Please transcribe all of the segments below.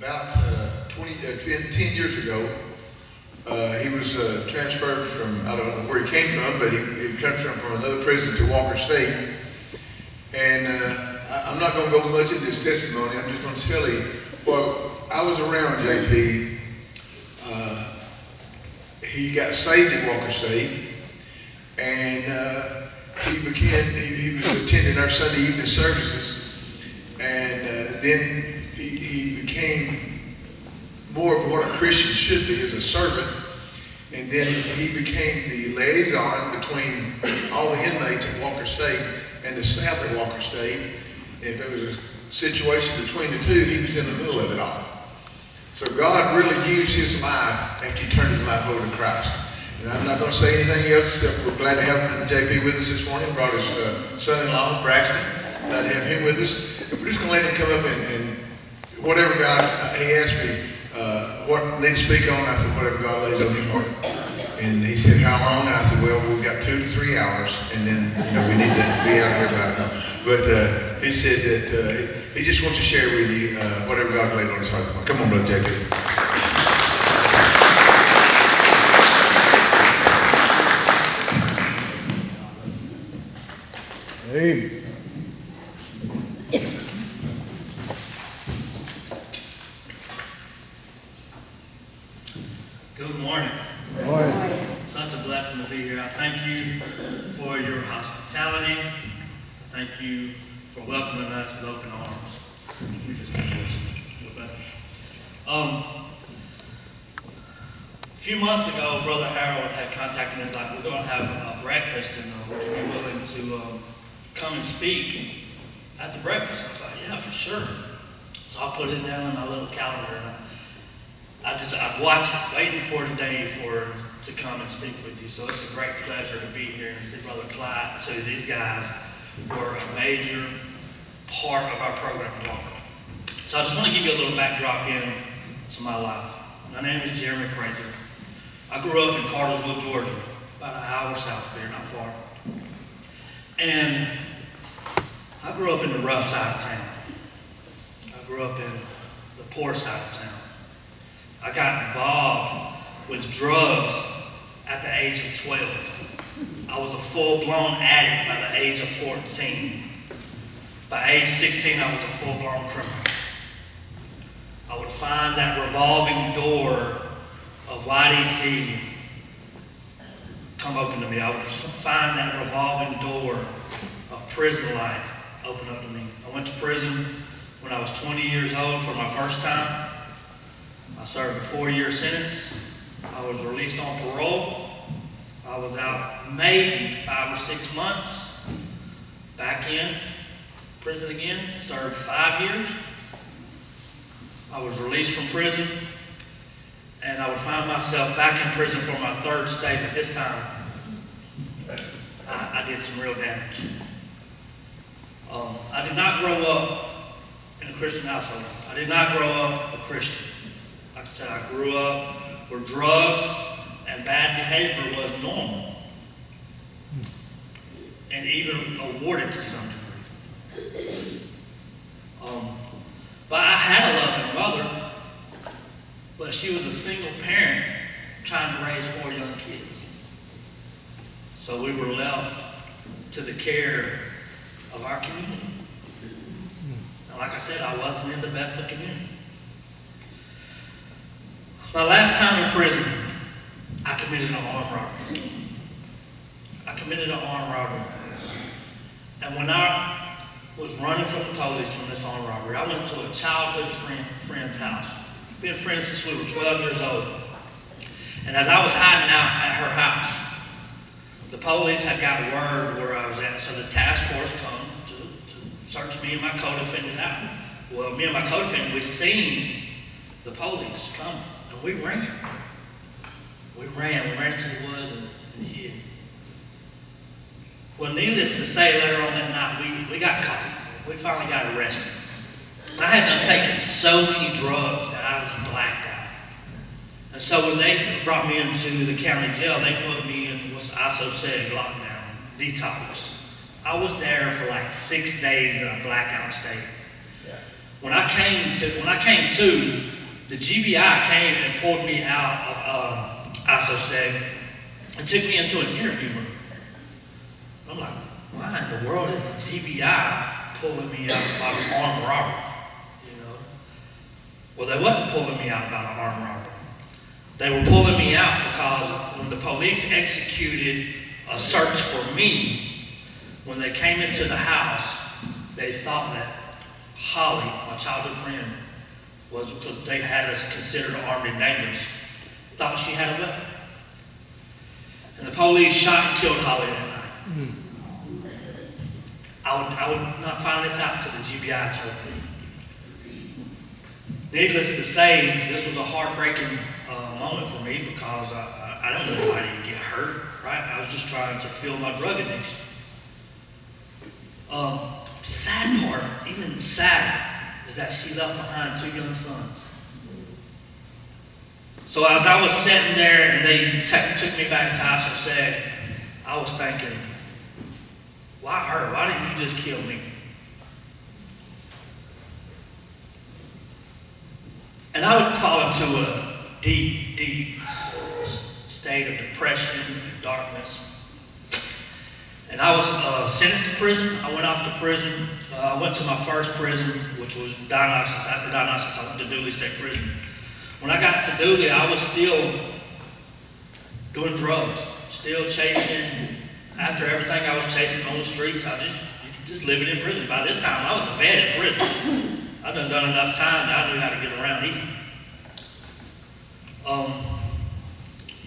about uh, 20, uh, 10, 10 years ago, uh, he was uh, transferred from, I don't know where he came from, but he, he from another prison to Walker State. And uh, I, I'm not going to go much into his testimony. I'm just going to tell you, well, I was around JP. Uh, he got saved at Walker State, and uh, he began. He, he was attending our Sunday evening services, and then more of what a Christian should be as a servant. And then he became the liaison between all the inmates at Walker State and the staff at Walker State. If there was a situation between the two, he was in the middle of it all. So God really used his life after he turned his life over to Christ. And I'm not going to say anything else except we're glad to have JP with us this morning. Brought his uh, son-in-law, Braxton. Glad to have him with us. We're just going to let him come up and, and whatever God, he asked me uh, what need to speak on. I said, whatever God lays on your heart. And he said, how long? And I said, well, we've got two to three hours, and then, you know, we need to be out here by now. But uh, he said that uh, he just wants to share with you uh, whatever God laid on his heart. Come on, Brother JP. Amen. Good morning. Morning. Such a blessing to be here. I thank you for your hospitality. I Thank you for welcoming us with open arms. We just do this a little bit. Um, a few months ago, Brother Harold had contacted me like, we're going to have a breakfast and uh, would you be willing to um, come and speak at the breakfast? I was like, yeah, for sure. So I put it down in my little calendar and I I just, I've watched, waiting for today for, to come and speak with you. So it's a great pleasure to be here and see Brother These guys were a major part of our program at Walker. So I just want to give you a little backdrop in to my life. My name is Jeremy Crater. I grew up in Cartersville, Georgia, about an hour south of here, not far. And I grew up in the rough side of town. I grew up in the poor side of town. I got involved with drugs at the age of 12. I was a full-blown addict by the age of 14. By age 16, I was a full-blown criminal. I would find that revolving door of YDC come open to me. I would find that revolving door of prison life open up to me. I went to prison when I was 20 years old for my first time. I served a four-year sentence. I was released on parole. I was out maybe five or six months. Back in prison again, served five years. I was released from prison, and I would find myself back in prison for my third stay, but this time I, I did some real damage. Um, I did not grow up in a Christian household. I did not grow up a Christian. Like I said, I grew up where drugs and bad behavior was normal. And even awarded to some degree. Um, but I had a loving mother, but she was a single parent trying to raise four young kids. So we were left to the care of our community. And like I said, I wasn't in the best of community. My last time in prison, I committed an armed robbery. I committed an armed robbery. And when I was running from the police from this armed robbery, I went to a childhood friend, friend's house. Been friends since we were 12 years old. And as I was hiding out at her house, the police had got word where I was at, so the task force come to, to search me and my co-defendant out. Well, me and my co-defendant, we seen the police come, and we ran. We ran, we ran to the woods. Well, needless to say, later on that night, we, we got caught. We finally got arrested. I had done taken so many drugs that I was blacked out. And so when they brought me into the county jail, they put me in what's ISO-SEG lockdown, detox. I was there for like six days in a blackout state. When I came to, when I came to, the GBI came and pulled me out of um, ISOSEG and took me into an interview room. I'm like, why in the world is the GBI pulling me out about an armed robbery? You know? Well, they wasn't pulling me out about an armed robbery. They were pulling me out because when the police executed a search for me, when they came into the house, they thought that Holly, my childhood friend, was because they had us considered armed and dangerous, thought she had a weapon. And the police shot and killed Holly that night. Hmm. I would, I would not find this out to the GBI me. Needless to say, this was a heartbreaking uh, moment for me because I, I, don't know why I didn't get hurt, right? I was just trying to fill my drug addiction. Um, sad part, even sadder, is that she left behind two young sons. So as I was sitting there and they t- took me back to ISOSEG, I was thinking, why her? Why didn't you just kill me? And I would fall into a deep, deep state of depression and darkness. And I was uh, sentenced to prison. I went off to prison. Uh, I went to my first prison, which was Diagnostics. After Diagnostics, I went to Dooley State Prison. When I got to Dooley, I was still doing drugs, still chasing. After everything I was chasing on the streets, I just just living in prison. By this time, I was a vet in prison. I'd done done enough time that I knew how to get around easy. Um,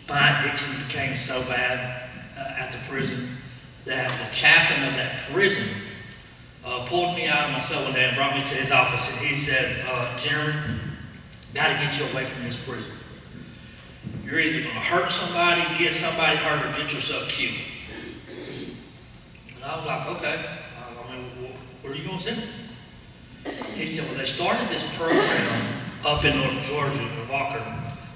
my addiction became so bad uh, at the prison that the chaplain of that prison uh, pulled me out of my cell one day and brought me to his office, and he said, uh, Jeremy, got to get you away from this prison. You're either going to hurt somebody, get somebody hurt, or get yourself killed. And I was like, okay. I mean, wh- where are you going to send me? He said, well, they started this program up in North Georgia, in Walker,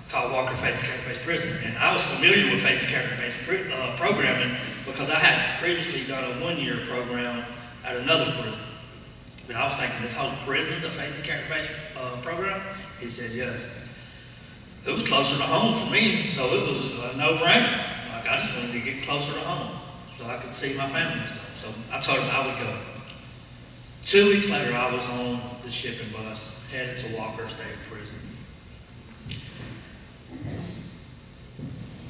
called Walker Faith and Character-Based Prison. And I was familiar with Faith and Character-Based uh, programming because I had previously done a one-year program at another prison. And I was thinking, this whole prison's a Faith and Character-Based uh, program? He said, yes. It was closer to home for me, so it was a no-brainer. Like, I just wanted to get closer to home so I could see my family and stuff. So I told him I would go. Two weeks later, I was on the shipping bus headed to Walker State Prison.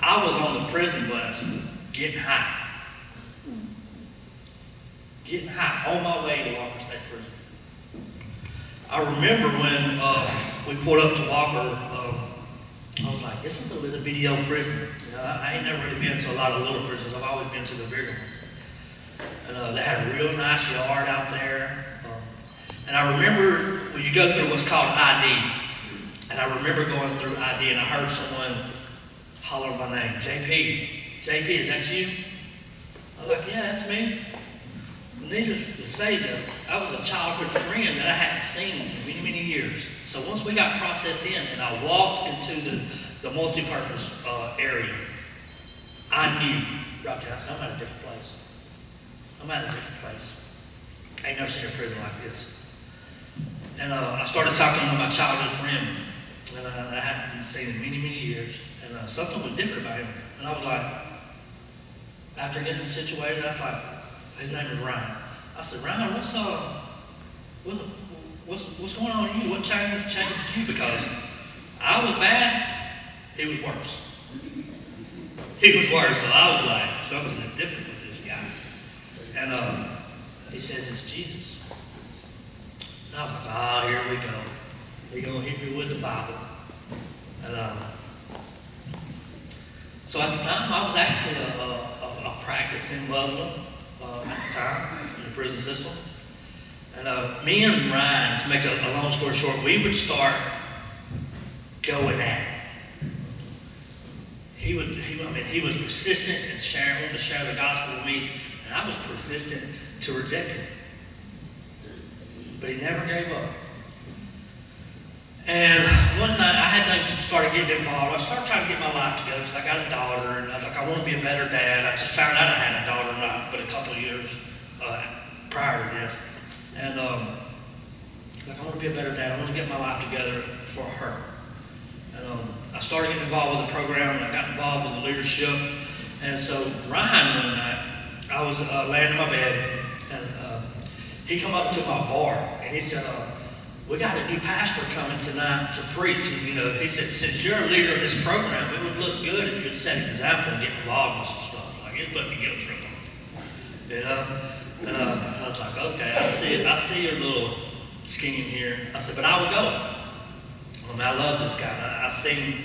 I was on the prison bus getting high. Getting high on my way to Walker State Prison. I remember when uh, we pulled up to Walker, uh, I was like, this is a little video prison. Know, I, ain't never really been to a lot of little prisons. I've always been to the bigger ones. And uh, they had a real nice yard out there. Um, and I remember when you go through what's called ID. And I remember going through ID and I heard someone holler my name, JP. JP, is that you? I was like, yeah, that's me. Needless to say that I was a childhood friend that I hadn't seen in many, many years. So once we got processed in and I walked into the, the multi-purpose uh, area, I knew I said, I'm at a different place. I'm at a different place. I ain't never seen a prison like this. And uh, I started talking to my childhood friend that I, I hadn't seen in many, many years. And uh, something was different about him. And I was like, after getting situated, I was like, his name is Ryan. I said, Ryan, what's uh, what, what's what's going on with you? What changed changed you? Because I was bad, he was worse. He was worse, so I was like, something's different with this guy. And uh, he says it's Jesus. And I was like, oh, here we go. He's gonna hit me with the Bible. And uh, so at the time, I was actually a, a, a, a practicing Muslim uh, at the time in the prison system. And uh, me and Ryan, to make a, a long story short, we would start going at it. He would, he, I mean, he was persistent in sharing, to share the gospel with me, and I was persistent to reject him. But he never gave up. And one night I had started getting involved. I started trying to get my life together because I got a daughter, and I was like, I want to be a better dad. I just found out I had a daughter not but a couple years uh, prior to this, and um, like I want to be a better dad. I want to get my life together for her. And um, I started getting involved with the program, and I got involved in the leadership. And so Ryan one night, I was uh, laying in my bed, and uh, he come up to my bar, and he said, uh, "We got a new pastor coming tonight to preach." And you know, he said, "Since you're a leader of this program, it would look good if you'd set an example and get involved with some stuff." Like it put me guilt trip on. You know, and uh, I was like, "Okay, I see it. I see your little scheme here." I said, "But I will go." I mean, I love this guy. I, I seen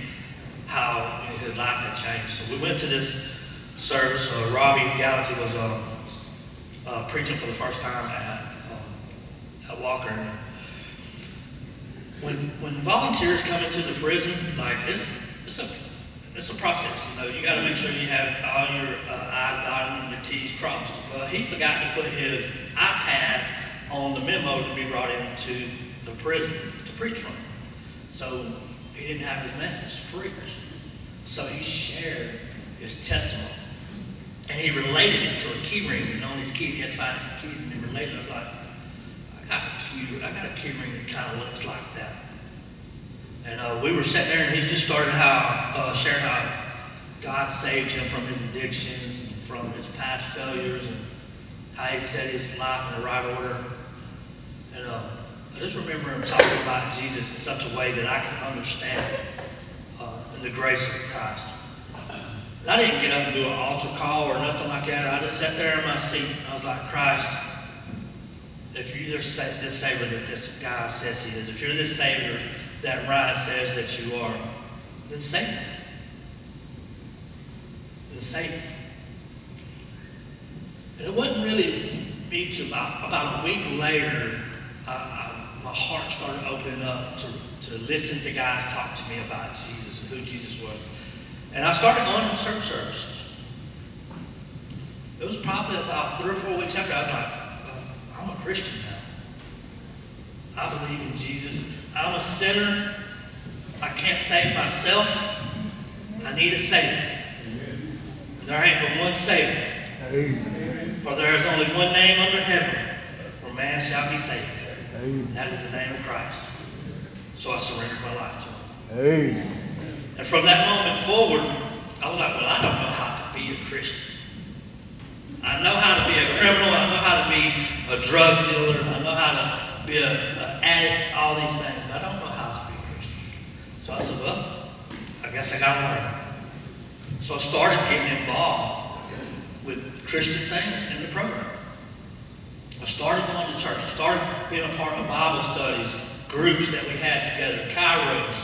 how his life had changed. So we went to this service. Uh, Robby Gallaty was uh, uh, preaching for the first time at, um, at Walker. When when volunteers come into the prison, like it's it's a it's a process. You know, you got to make sure you have all your uh, I's dotted and your T's crossed. Well, he forgot to put his iPad on the memo to be brought into the prison to preach from. So he didn't have his message to preach. So he shared his testimony. And he related it to a key ring. And on his keys, he had five keys, and he related it. I was like, I got a key, I got a key ring that kind of looks like that. And uh, we were sitting there, and he's just started how uh, sharing how God saved him from his addictions and from his past failures, and how he set his life in the right order. And uh, I just remember him talking about Jesus in such a way that I could understand uh, in the grace of Christ. And I didn't get up and do an altar call or nothing like that. I just sat there in my seat. I was like, Christ, if you're this Savior that this guy says he is, if you're this Savior that Ryan says that you are, then save me. Then save me. And it wasn't really be to about, about a week later, I, my heart started opening up to, to listen to guys talk to me about Jesus and who Jesus was. And I started going to church services. It was probably about three or four weeks after I was like, "Uh, I'm a Christian now. I believe in Jesus. I'm a sinner. I can't save myself. I need a Savior. There ain't but one Savior. Amen. For there is only one name under heaven where man shall be saved. Amen. That is the name of Christ. So I surrendered my life to him. Amen. And from that moment forward, I was like, well, I don't know how to be a Christian. I know how to be a criminal. I know how to be a drug dealer. I know how to be an addict, all these things. But I don't know how to be a Christian. So I said, well, I guess I got to learn. So I started getting involved with Christian things in the program. I started going to church. I started being a part of Bible studies, groups that we had together, Kairos,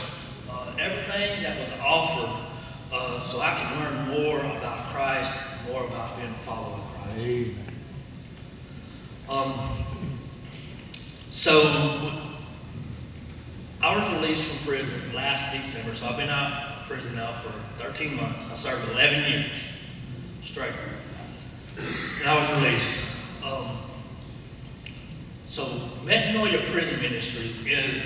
uh, everything that was offered uh, so I could learn more about Christ, more about being a follower of Christ. Amen. Um, so I was released from prison last December, so I've been out of prison now for 13 months. I served 11 years straight. And I was released. Um, so Metanoia Prison Ministries is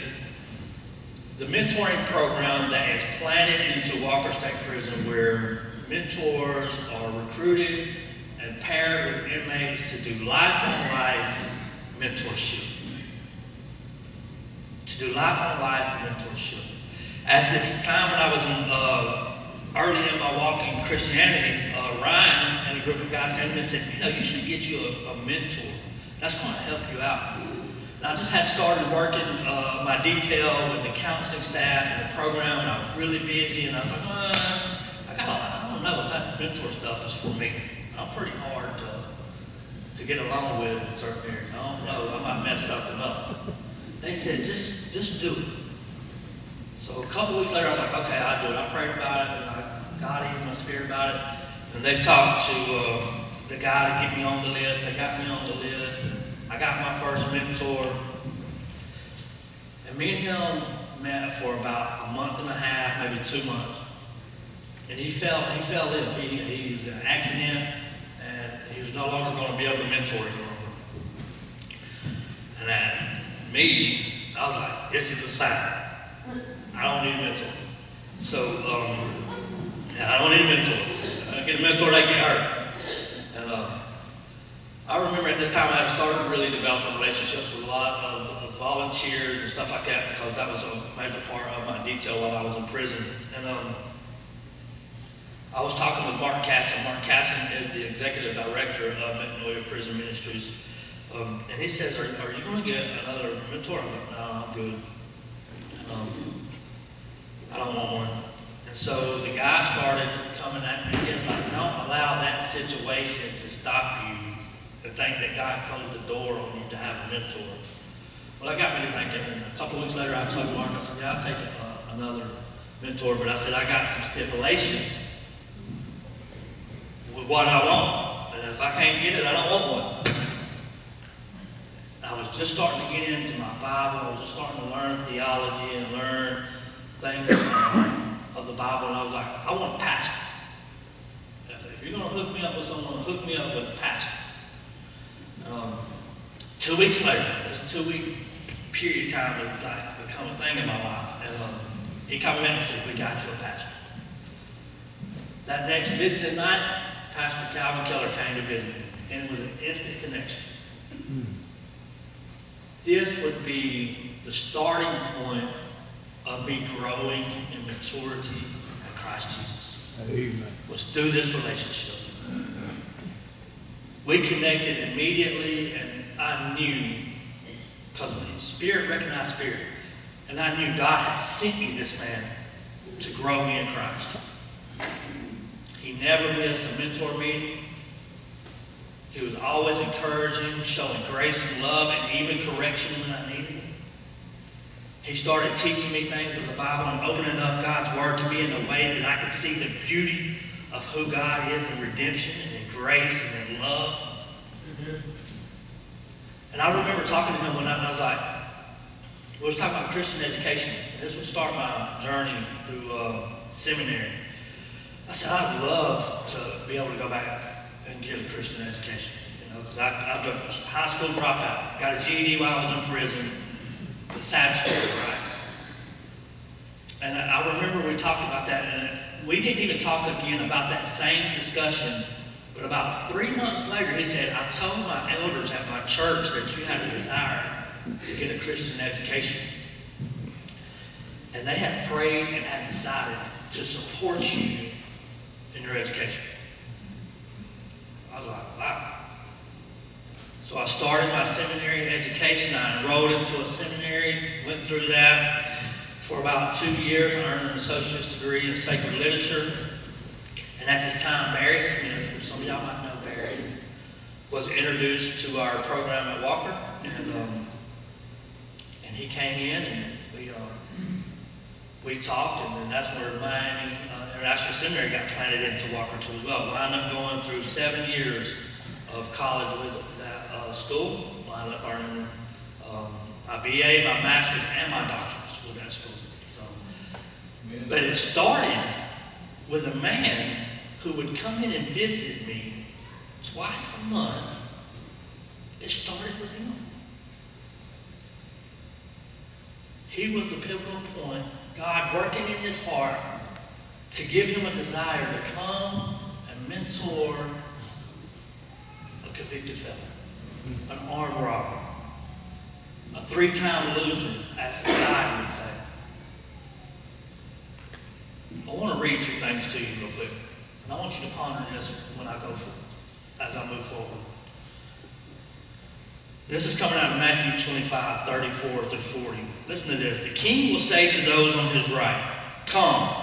the mentoring program that is planted into Walker State Prison where mentors are recruited and paired with inmates to do life on life mentorship. To life on life mentorship. At this time when I was in, uh, early in my walk in Christianity, uh, Ryan and a group of guys came and said, you know, you should get you a, a mentor. That's going to help you out. And I just had started working uh, my detail with the counseling staff and the program, and I was really busy, and I was like, uh, I got I don't know if that mentor stuff is for me. I'm pretty hard to, to get along with in certain areas. I don't know, I might mess something up. They said, just, just do it. So a couple weeks later, I was like, okay, I'll do it. I prayed about it, and I, God eased my spirit about it. And they talked to uh, the guy to get me on the list. They got me on the list. I got my first mentor. And me and him met for about a month and a half, maybe two months. And he fell, he fell ill. He, he was in an accident, and he was no longer going to be able to mentor anymore. And that, me, I was like, this is a sign. I don't need a mentor. So, um, I don't need a mentor. I get a mentor, they get hurt. And uh, I remember at this time I started really developing relationships with a lot of, of volunteers and stuff like that because that was a major part of my detail while I was in prison. And um, I was talking with Mark Casson. Mark Casson is the executive director of Metanoia Prison Ministries. Um, and he says, are, are you going to get another mentor? I was like, no, I'm good. Um, I don't want one. And so the guy started coming at me. Was like, don't allow that situation to stop you to think that God closed the door on you to have a mentor. Well, that got me to thinking. A couple of weeks later, I told Mark, I said, yeah, I'll take uh, another mentor. But I said, I got some stipulations with what I want. And if I can't get it, I don't want one. I was just starting to get into my Bible. I was just starting to learn theology and learn things of the Bible. And I was like, I want a pastor. i If you're going to hook me up with someone, hook me up with a pastor. Um, two weeks later, this two week period of time has like become a thing in my life. And um, he called and said, We got you a pastor. That next visiting night, Pastor Calvin Keller came to visit me, and it was an instant connection. This would be the starting point of me growing in maturity in Christ Jesus Amen. was through this relationship. We connected immediately, and I knew, because the spirit recognized spirit, and I knew God had sent me this man to grow me in Christ. He never missed a mentor meeting. He was always encouraging, showing grace and love, and even correction when I needed it. He started teaching me things of the Bible and opening up God's Word to me in a way that I could see the beauty of who God is in redemption and in grace and in love. And I remember talking to him one night and I was like, we was talking about Christian education. This would start my journey through uh, seminary. I said, I'd love to be able to go back get a Christian education. You know, because I, I'm a high school dropout. Got a GED while I was in prison. The sad story, right? And I remember we talked about that, and we didn't even talk again about that same discussion. But about three months later, he said, I told my elders at my church that you had a desire to get a Christian education. And they had prayed and had decided to support you in your education. I was like, wow. So I started my seminary education. I enrolled into a seminary, went through that for about two years, earned an associate's degree in sacred literature. And at this time, Barry Smith, who some of y'all might know Barry, was introduced to our program at Walker. And, um, and he came in and we, uh, we talked, and that's where Miami uh, International Seminary got planted into Walker too as well. Wound up going through seven years of college with that uh, school. Wound up earning um, my BA, my master's, and my doctorates with that school. So, but it started with a man who would come in and visit me twice a month. It started with him. He was the pivotal point, God working in his heart to give him a desire to come and mentor a convicted felon, an armed robber, a three-time loser, as society would say. I want to read two things to you real quick. And I want you to ponder this when I go for, as I move forward. This is coming out of Matthew 25, 34 through 40. Listen to this. The king will say to those on his right, Come,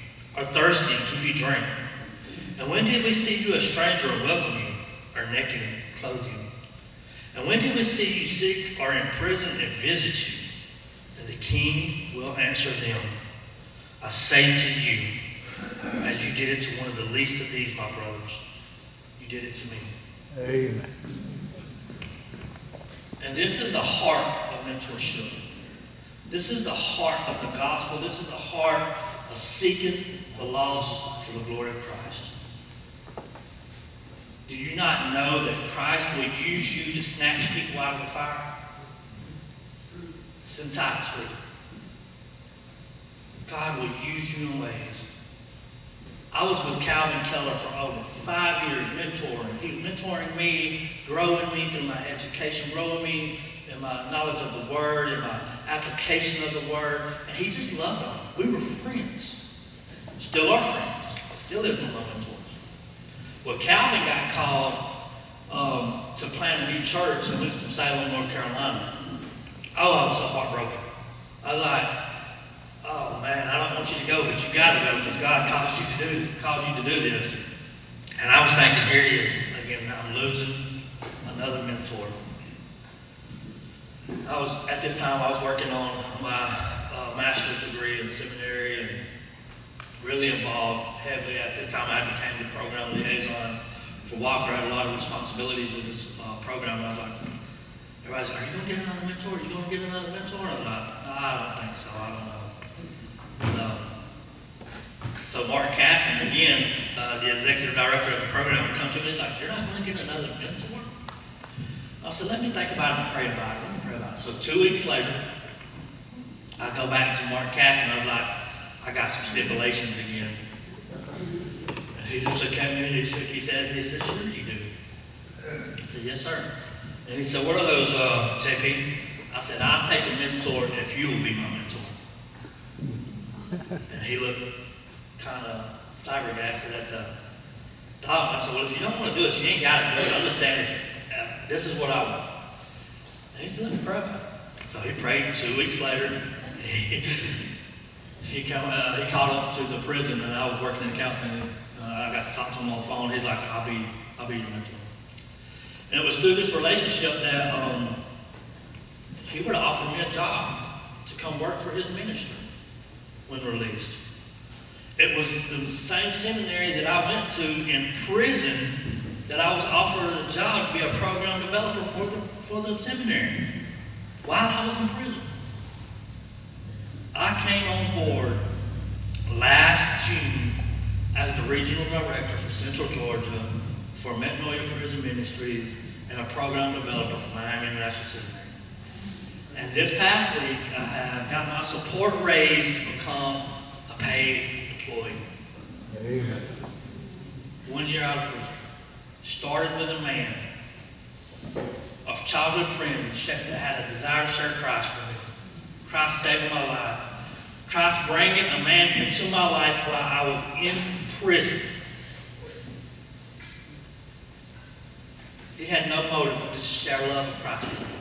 or thirsty give you drink? And when did we see you a stranger and welcome you, or naked and clothe you? And when did we see you sick or in prison and visit you? And the king will answer them, I say to you, as you did it to one of the least of these, my brothers, you did it to me. Amen. And this is the heart of mentorship. This is the heart of the gospel. This is the heart of seeking the lost for the glory of Christ. Do you not know that Christ will use you to snatch people out of the fire? It's. God will use you in ways. I was with Calvin Keller for over five years mentoring. He was mentoring me, growing me through my education, growing me in my knowledge of the Word, in my application of the Word. And he just loved me. We were friends. Still are friends. Still is one of my mentors. Well, Calvin got called um, to plant a new church in Winston-Salem, North Carolina. Oh, I was so heartbroken. I was like, oh man, I don't want you to go, but you got to go because God called you to do called you to do this. And I was thinking, here he is again. I'm losing another mentor. I was at this time I was working on my uh, master's degree in seminary and really involved heavily. At this time, I became the program liaison for Walker. I had a lot of responsibilities with this uh, program. I was like, everybody's like, are you going to get another mentor? Are you going to get another mentor? I'm like, I don't think so. I don't know. No. So Mark Casson, again, uh, the executive director of the program, would come to me like, you're not going to get another mentor? I said, let me think about it and pray about it. Let me pray about it. So two weeks later, I go back to Mark Casson. I was like, I got some stipulations again. And he just looked at me and he shook his head. He said, sure you do. I said, yes, sir. And he said, what are those, uh, JP? I said, I'll take a mentor if you will be my mentor. And he looked kind of flabbergasted at the dog. I said, well, if you don't want to do it, you ain't got to do it. I'm just saying, uh, this is what I want. And he said, let me pray. So he prayed two weeks later. He, come, uh, he called up to the prison, and I was working in counseling. Uh, I got to talk to him on the phone. He's like, "I'll be, I'll be your mentor." And it was through this relationship that um, he would offer me a job to come work for his ministry when released. It was the same seminary that I went to in prison that I was offered a job to be a program developer for the, for the seminary while I was in prison. I came on board last June as the regional director for Central Georgia for Metanoia Prison Ministries and a program developer for Miami International Seminary. And this past week, I have got my support raised to become a paid employee. Amen. One year out of prison. Started with a man of childhood friend that had a desire to share Christ. Christ saved my life. Christ bringing a man into my life while I was in prison. He had no motive but just to share love of Christ.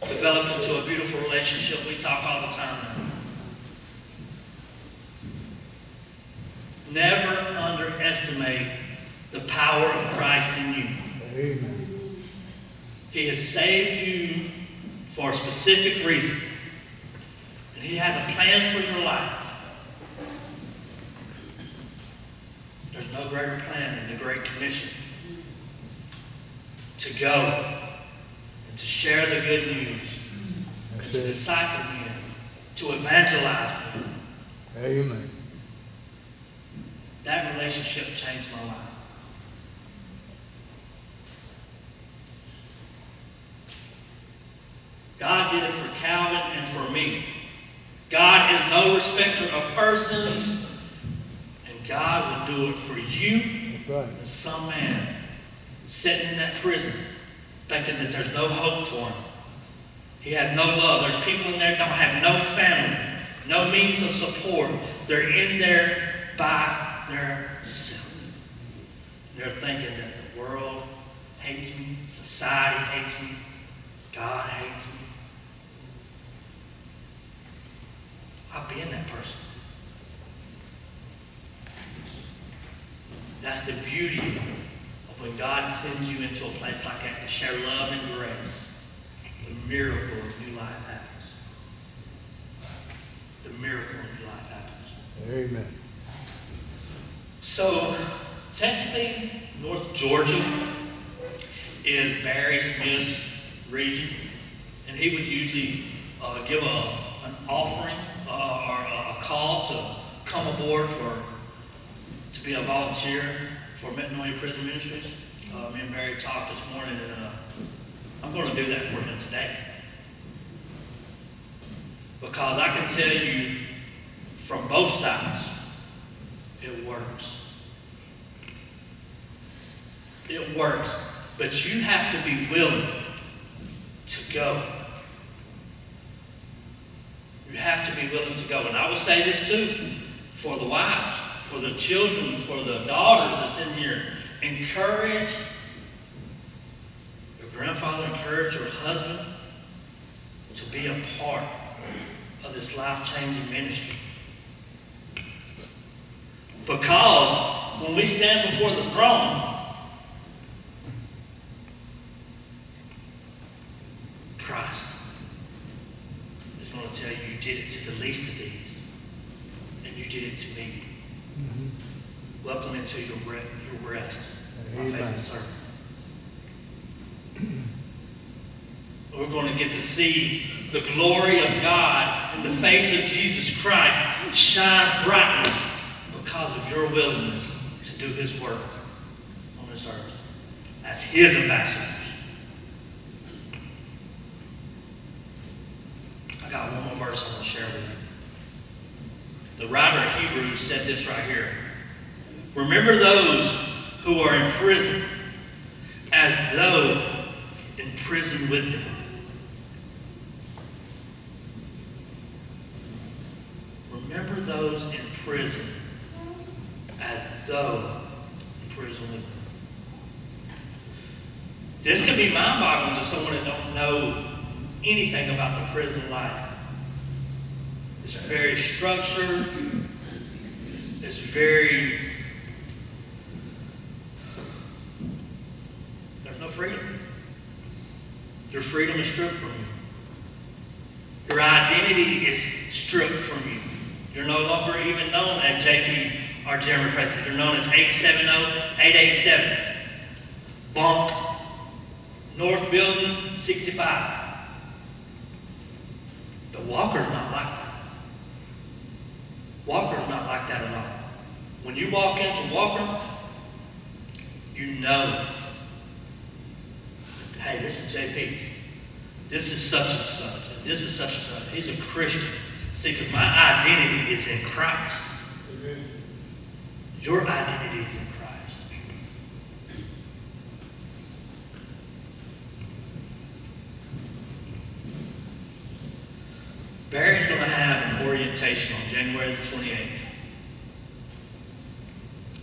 Developed into a beautiful relationship. We talk all the time. Never underestimate the power of Christ in you. Amen. He has saved you for a specific reason. He has a plan for your life. There's no greater plan than the Great Commission to go and to share the good news, and to disciple men, to evangelize men. Amen. That relationship changed my life. God did it for Calvin and for me. God is no respecter of persons, and God will do it for you right. and some man sitting in that prison thinking that there's no hope for him. He has no love. There's people in there that don't have no family, no means of support. They're in there by themselves. They're thinking that the world hates me, society hates me, God hates me. I've been that person. That's the beauty of when God sends you into a place like that to share love and grace. The miracle of new life happens. The miracle of new life happens. Amen. So, technically, North Georgia is Barry Smith's region, and he would usually uh, give a, an offering uh, or a, a call to come aboard for to be a volunteer for Metanoia Prison Ministries. Uh, me and Barry talked this morning, and uh, I'm going to do that for him today. Because I can tell you from both sides, it works. It works. But you have to be willing to go. You have to be willing to go. And I will say this too for the wives, for the children, for the daughters that's in here. Encourage your grandfather, encourage your husband to be a part of this life changing ministry. Because when we stand before the throne, Christ is going to tell you you did it to the least of these, and you did it to me. Mm-hmm. Welcome into your, re- your rest, my faithful servant. We're going to get to see the glory of God in the face of Jesus Christ shine brightly because of your willingness to do His work on this earth as His ambassadors. I got one more verse I want to share with you. The writer of Hebrews said this right here. Remember those who are in prison as though in prison with them. Remember those in prison as though in prison with them. This can be mind-boggling to someone that don't know anything about the prison life. It's very structured. It's very. There's no freedom. Your freedom is stripped from you. Your identity is stripped from you. You're no longer even known as JP or Jeremy Preston. You're known as 870-887. Bunk, North Building, 65. The Walker's not like that. Walker's not like that at all. When you walk into Walker, you know, hey, this is JP. This is such and such. And this is such and such. He's a Christian. See, because my identity is in Christ. Your identity is in Christ. Barry's going to have an orientation on January the 28th.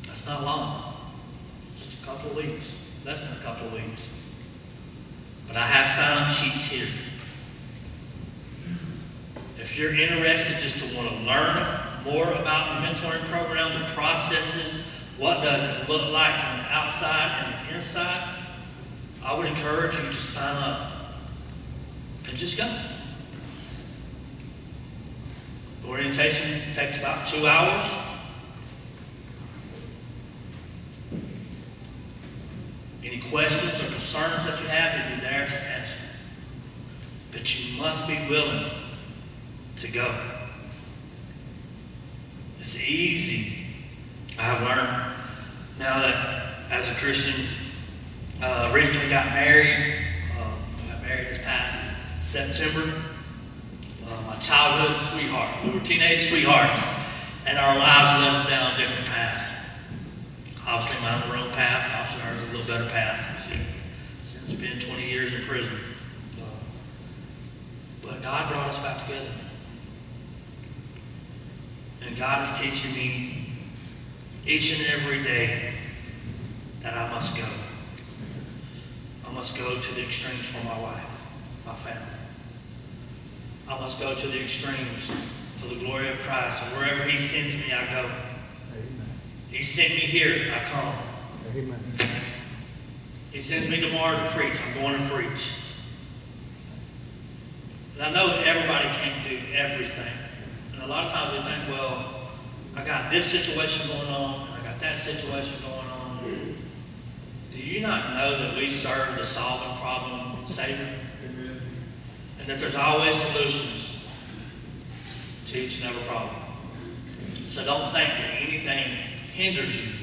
That's not long. It's just a couple of weeks. Less than a couple of weeks. But I have sign-up sheets here. If you're interested just to want to learn more about the mentoring program, the processes, what does it look like from the outside and the inside, I would encourage you to sign up and just go. The orientation takes about two hours. Any questions or concerns that you have, you'll be there to answer. But you must be willing to go. It's easy. I've learned now that as a Christian, uh, recently got married. Uh, got married this past September. Uh, my childhood sweetheart. We were teenage sweethearts, and our lives led us down different paths. Obviously, mine the wrong path. Obviously, hers a little better path. She, since been 20 years in prison. But God brought us back together. And God is teaching me each and every day that I must go. I must go to the extremes for my wife, my family. I must go to the extremes to the glory of Christ. And wherever He sends me, I go. Amen. He sent me here, I come. Amen. He sends me tomorrow to preach. I'm going to preach. And I know that everybody can't do everything. And a lot of times we think, well, I got this situation going on, and I got that situation going on. Do you not know that we serve the solving problem Savior? And that there's always solutions to each and every problem. So don't think that anything hinders you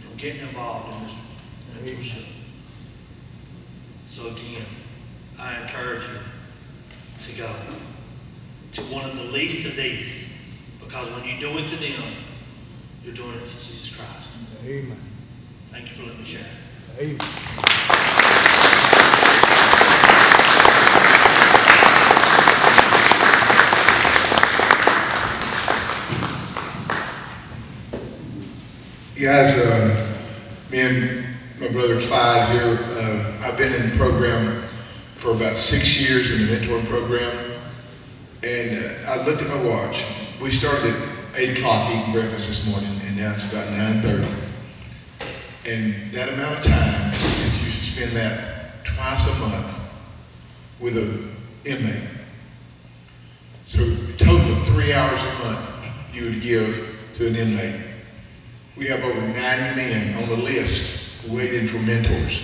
from getting involved in this mentorship. So again, I encourage you to go to one of the least of these, because when you do it to them, you're doing it to Jesus Christ. Amen. Thank you for letting me share. Amen. Guys, uh, me and my brother Clyde here, uh, I've been in the program for about six years in the mentor program. And uh, I looked at my watch. We started at eight o'clock eating breakfast this morning, and now it's about nine thirty. And that amount of time, you should spend that twice a month with an inmate. So total of three hours a month you would give to an inmate. We have over 90 men on the list waiting for mentors,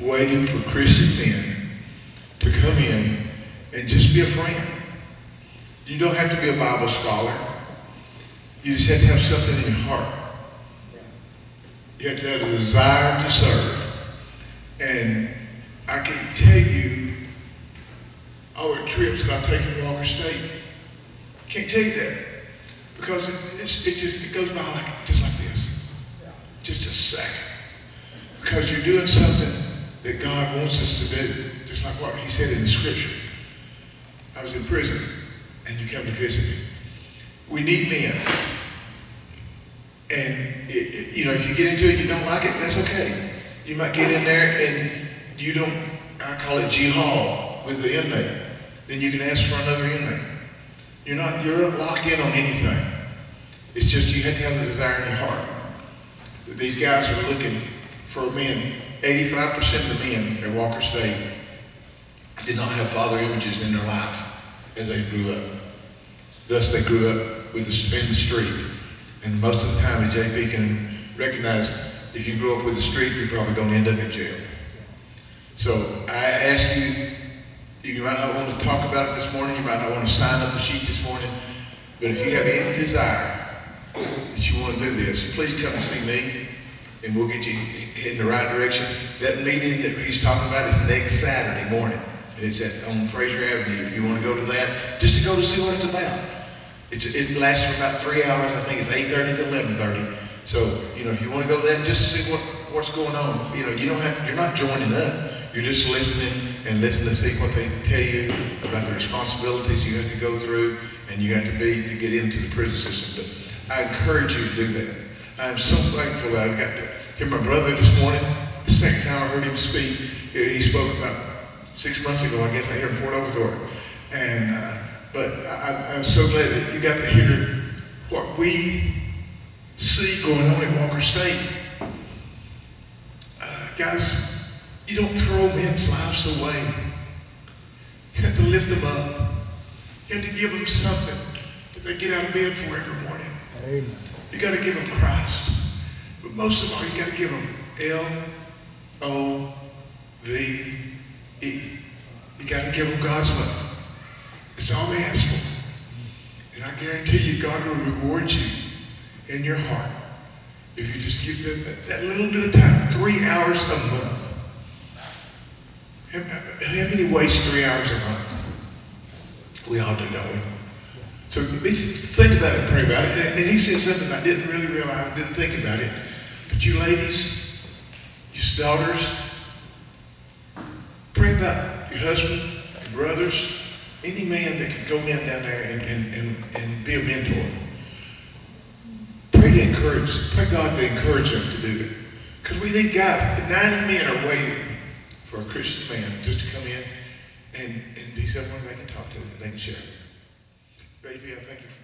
waiting for Christian men to come in and just be a friend. You don't have to be a Bible scholar. You just have to have something in your heart. You have to have a desire to serve. And I can tell you the trips that I've taken to Walker State. Can't tell you that. Because it, it's, it just it goes by like just like this. Just a second. Because you're doing something that God wants us to do. Just like what he said in the scripture. I was in prison and you come to visit me. We need men. And it, it- you know, if you get into it, you don't like it, that's okay. You might get in there and you don't, I call it jihad with the inmate. Then you can ask for another inmate. You're not, you're not locked in on anything. It's just you have to have the desire in your heart. These guys are looking for men. 85% of the men at Walker State did not have father images in their life as they grew up. Thus, they grew up with the, in the street. And most of the time, as JP can recognize, if you grow up with the street, you're probably going to end up in jail. So I ask you, you might not want to talk about it this morning, you might not want to sign up the sheet this morning, but if you have any desire that you want to do this, please come and see me, and we'll get you in the right direction. That meeting that he's talking about is next Saturday morning, and it's at, on Frazier Avenue, if you want to go to that, just to go to see what it's about. It's, it lasts for about three hours, I think it's eight thirty to eleven thirty. So, you know, if you want to go to that, just to see what, what's going on. You know, you don't have, you're not joining up. You're just listening and listening to see what they tell you about the responsibilities you have to go through and you have to be to get into the prison system. But I encourage you to do that. I'm so thankful that I got to hear my brother this morning. The second time I heard him speak, he spoke about six months ago, I guess, I hear in Fort Oglethorpe. And, uh, but I, I'm so glad that you got to hear what we see going on at Walker State. Uh, guys, you don't throw men's lives away. You have to lift them up. You have to give them something that they get out of bed for every morning. Amen. You got to give them Christ. But most of all, you got to give them L O V You got to give them God's love. It's all they ask for. And I guarantee you, God will reward you in your heart if you just give them that, that little bit of time, three hours a month. How, how many waste three hours a month? We all do, don't we? So think about it, pray about it. And, he said something I didn't really realize, didn't think about it. But you ladies, you daughters, about your husband, your brothers, any man that can go in down there and, and, and, and be a mentor. Pray to encourage, pray God to encourage them to do it. Because we need guys, 90 men are waiting for a Christian man just to come in and, and be someone they can talk to and they can share. Baby, I thank you